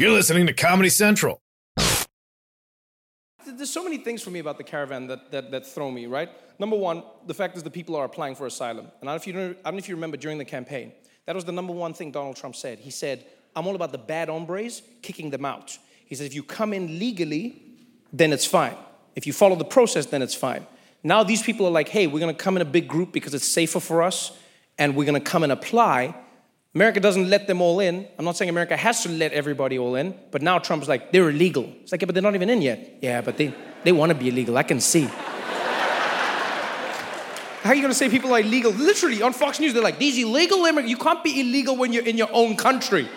You're listening to Comedy Central. There's so many things for me about the caravan that, that, that throw me, right? Number one, the fact is the people are applying for asylum. And I don't, know if you know, I don't know if you remember during the campaign, that was the number one thing Donald Trump said. He said, I'm all about the bad hombres, kicking them out. He said, if you come in legally, then it's fine. If you follow the process, then it's fine. Now these people are like, hey, we're gonna come in a big group because it's safer for us, and we're gonna come and apply. America doesn't let them all in. I'm not saying America has to let everybody all in, but now Trump's like, they're illegal. It's like, yeah, but they're not even in yet. Yeah, but they, they wanna be illegal, I can see. How are you gonna say people are illegal? Literally, on Fox News, they're like, these illegal immigrants, you can't be illegal when you're in your own country.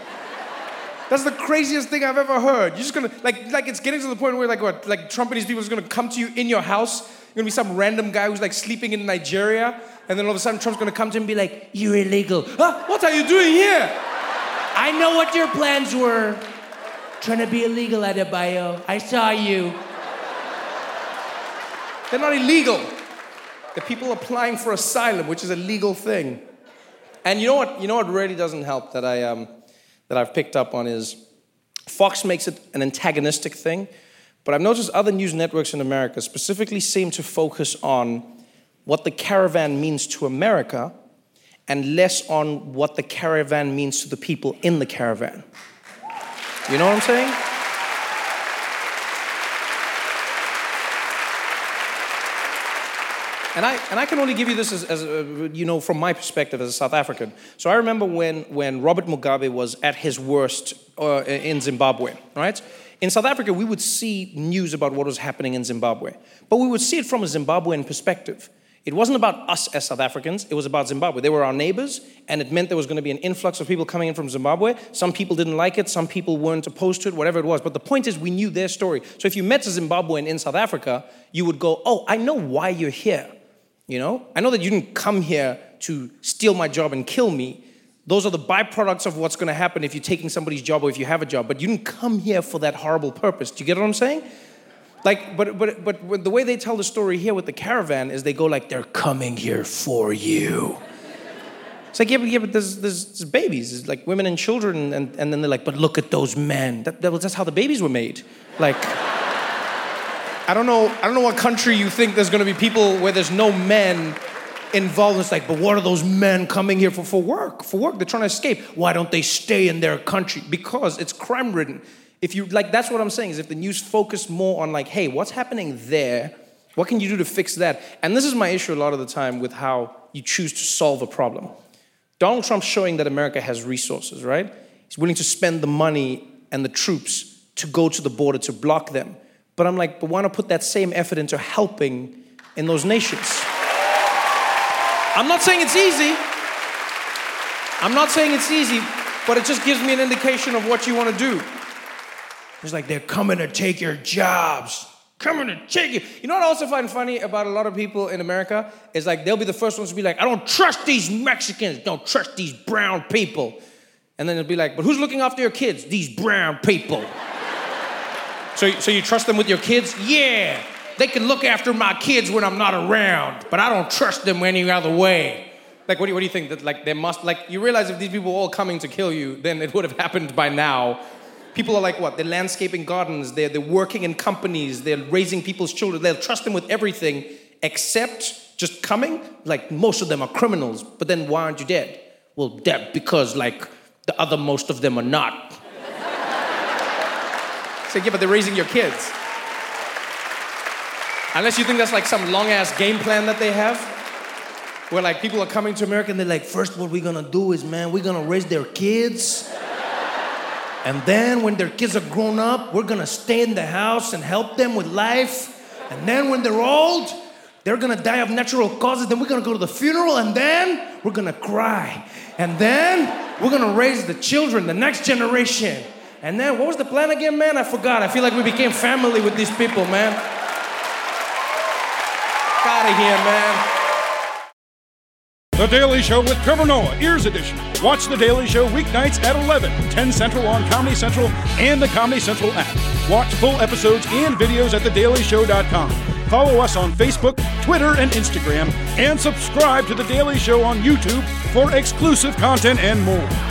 That's the craziest thing I've ever heard. You're just gonna like like it's getting to the point where like what like Trump and these people are gonna come to you in your house. You're gonna be some random guy who's like sleeping in Nigeria, and then all of a sudden Trump's gonna come to him and be like, "You're illegal. Huh? What are you doing here? I know what your plans were. Trying to be illegal, at Adebayo. I saw you. They're not illegal. The people applying for asylum, which is a legal thing. And you know what? You know what really doesn't help that I um, that I've picked up on is Fox makes it an antagonistic thing, but I've noticed other news networks in America specifically seem to focus on what the caravan means to America and less on what the caravan means to the people in the caravan. You know what I'm saying? And I, and I can only give you this as, as uh, you know, from my perspective as a South African. So I remember when, when Robert Mugabe was at his worst uh, in Zimbabwe, right? In South Africa, we would see news about what was happening in Zimbabwe, but we would see it from a Zimbabwean perspective. It wasn't about us as South Africans, it was about Zimbabwe. They were our neighbors, and it meant there was going to be an influx of people coming in from Zimbabwe. Some people didn't like it, some people weren't opposed to it, whatever it was. But the point is, we knew their story. So if you met a Zimbabwean in South Africa, you would go, Oh, I know why you're here. You know, I know that you didn't come here to steal my job and kill me. Those are the byproducts of what's going to happen if you're taking somebody's job or if you have a job. But you didn't come here for that horrible purpose. Do you get what I'm saying? Like, but but but the way they tell the story here with the caravan is they go like they're coming here for you. It's like, yeah, but, yeah, but there's, there's, there's babies, it's like women and children, and, and then they're like, but look at those men. That, that was, that's how the babies were made. Like. I don't know, I don't know what country you think there's gonna be people where there's no men involved. It's like, but what are those men coming here for? For work, for work. They're trying to escape. Why don't they stay in their country? Because it's crime ridden. If you like, that's what I'm saying is if the news focus more on like, hey, what's happening there? What can you do to fix that? And this is my issue a lot of the time with how you choose to solve a problem. Donald Trump's showing that America has resources, right? He's willing to spend the money and the troops to go to the border to block them. But I'm like, but want to put that same effort into helping in those nations? I'm not saying it's easy. I'm not saying it's easy, but it just gives me an indication of what you want to do. It's like they're coming to take your jobs. Coming to take you. You know what I also find funny about a lot of people in America is like they'll be the first ones to be like, I don't trust these Mexicans, don't trust these brown people. And then they'll be like, but who's looking after your kids? These brown people. So, so you trust them with your kids? Yeah, they can look after my kids when I'm not around, but I don't trust them any other way. Like, what do you, what do you think? That like they must like you realize if these people were all coming to kill you, then it would have happened by now. People are like what? They're landscaping gardens. They're they're working in companies. They're raising people's children. They'll trust them with everything except just coming. Like most of them are criminals. But then why aren't you dead? Well, dead because like the other most of them are not. Say, yeah, but they're raising your kids. Unless you think that's like some long ass game plan that they have, where like people are coming to America and they're like, first, what we're gonna do is, man, we're gonna raise their kids. And then when their kids are grown up, we're gonna stay in the house and help them with life. And then when they're old, they're gonna die of natural causes. Then we're gonna go to the funeral and then we're gonna cry. And then we're gonna raise the children, the next generation. And then what was the plan again, man? I forgot. I feel like we became family with these people, man. Out of here, man. The Daily Show with Trevor Noah, Ears Edition. Watch The Daily Show weeknights at 11, 10 Central on Comedy Central and the Comedy Central app. Watch full episodes and videos at thedailyshow.com. Follow us on Facebook, Twitter, and Instagram, and subscribe to The Daily Show on YouTube for exclusive content and more.